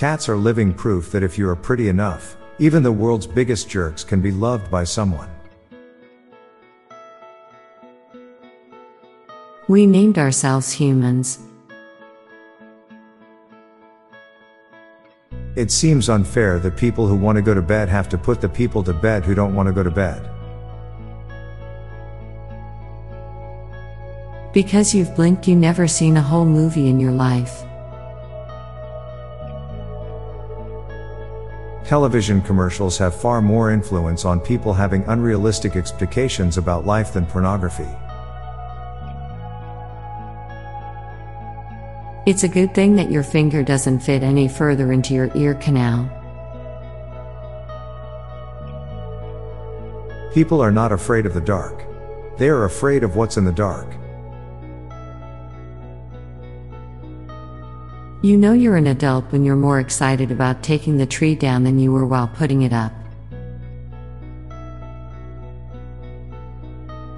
Cats are living proof that if you are pretty enough, even the world's biggest jerks can be loved by someone. We named ourselves humans. It seems unfair that people who want to go to bed have to put the people to bed who don't want to go to bed. Because you've blinked, you never seen a whole movie in your life. Television commercials have far more influence on people having unrealistic expectations about life than pornography. It's a good thing that your finger doesn't fit any further into your ear canal. People are not afraid of the dark. They are afraid of what's in the dark. You know you're an adult when you're more excited about taking the tree down than you were while putting it up.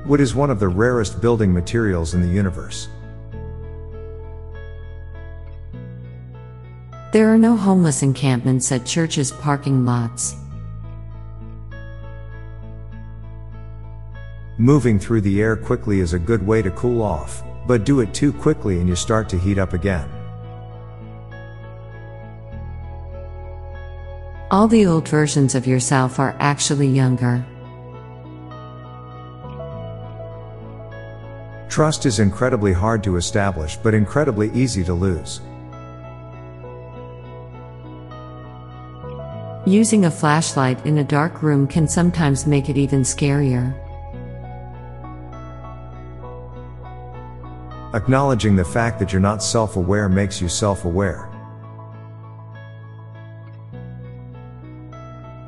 Wood is one of the rarest building materials in the universe. There are no homeless encampments at churches' parking lots. Moving through the air quickly is a good way to cool off, but do it too quickly and you start to heat up again. All the old versions of yourself are actually younger. Trust is incredibly hard to establish but incredibly easy to lose. Using a flashlight in a dark room can sometimes make it even scarier. Acknowledging the fact that you're not self aware makes you self aware.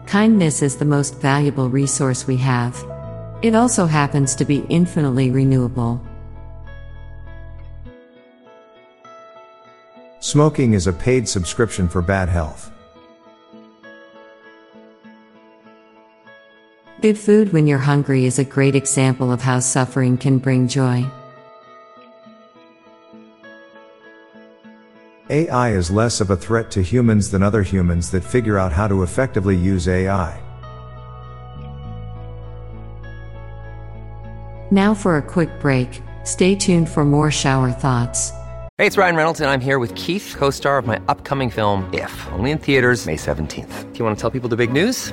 Kindness is the most valuable resource we have. It also happens to be infinitely renewable. Smoking is a paid subscription for bad health. Good food when you're hungry is a great example of how suffering can bring joy. AI is less of a threat to humans than other humans that figure out how to effectively use AI. Now for a quick break. Stay tuned for more shower thoughts. Hey, it's Ryan Reynolds, and I'm here with Keith, co star of my upcoming film, If, only in theaters, May 17th. Do you want to tell people the big news?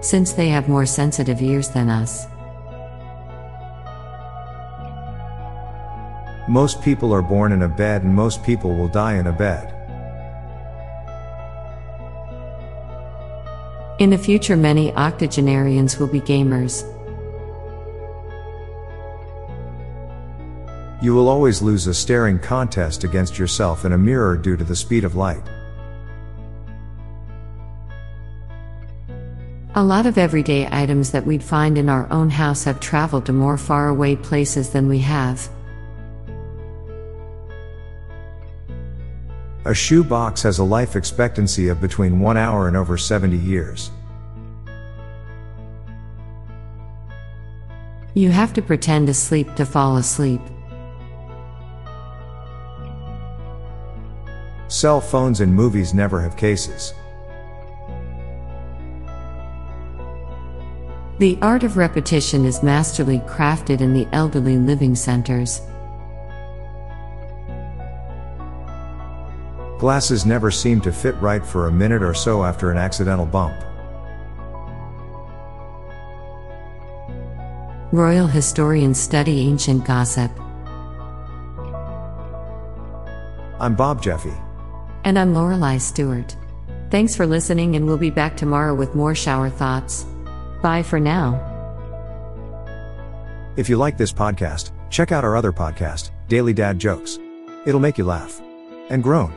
since they have more sensitive ears than us. Most people are born in a bed and most people will die in a bed. In the future, many octogenarians will be gamers. You will always lose a staring contest against yourself in a mirror due to the speed of light. A lot of everyday items that we'd find in our own house have traveled to more faraway places than we have. A shoe box has a life expectancy of between one hour and over 70 years. You have to pretend to sleep to fall asleep. Cell phones in movies never have cases. The art of repetition is masterly crafted in the elderly living centers. Glasses never seem to fit right for a minute or so after an accidental bump. Royal historians study ancient gossip. I'm Bob Jeffy. And I'm Lorelei Stewart. Thanks for listening, and we'll be back tomorrow with more shower thoughts. Bye for now. If you like this podcast, check out our other podcast, Daily Dad Jokes. It'll make you laugh and groan.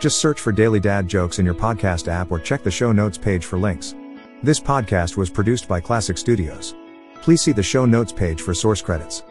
Just search for Daily Dad Jokes in your podcast app or check the show notes page for links. This podcast was produced by Klassic Studios. Please see the show notes page for source credits.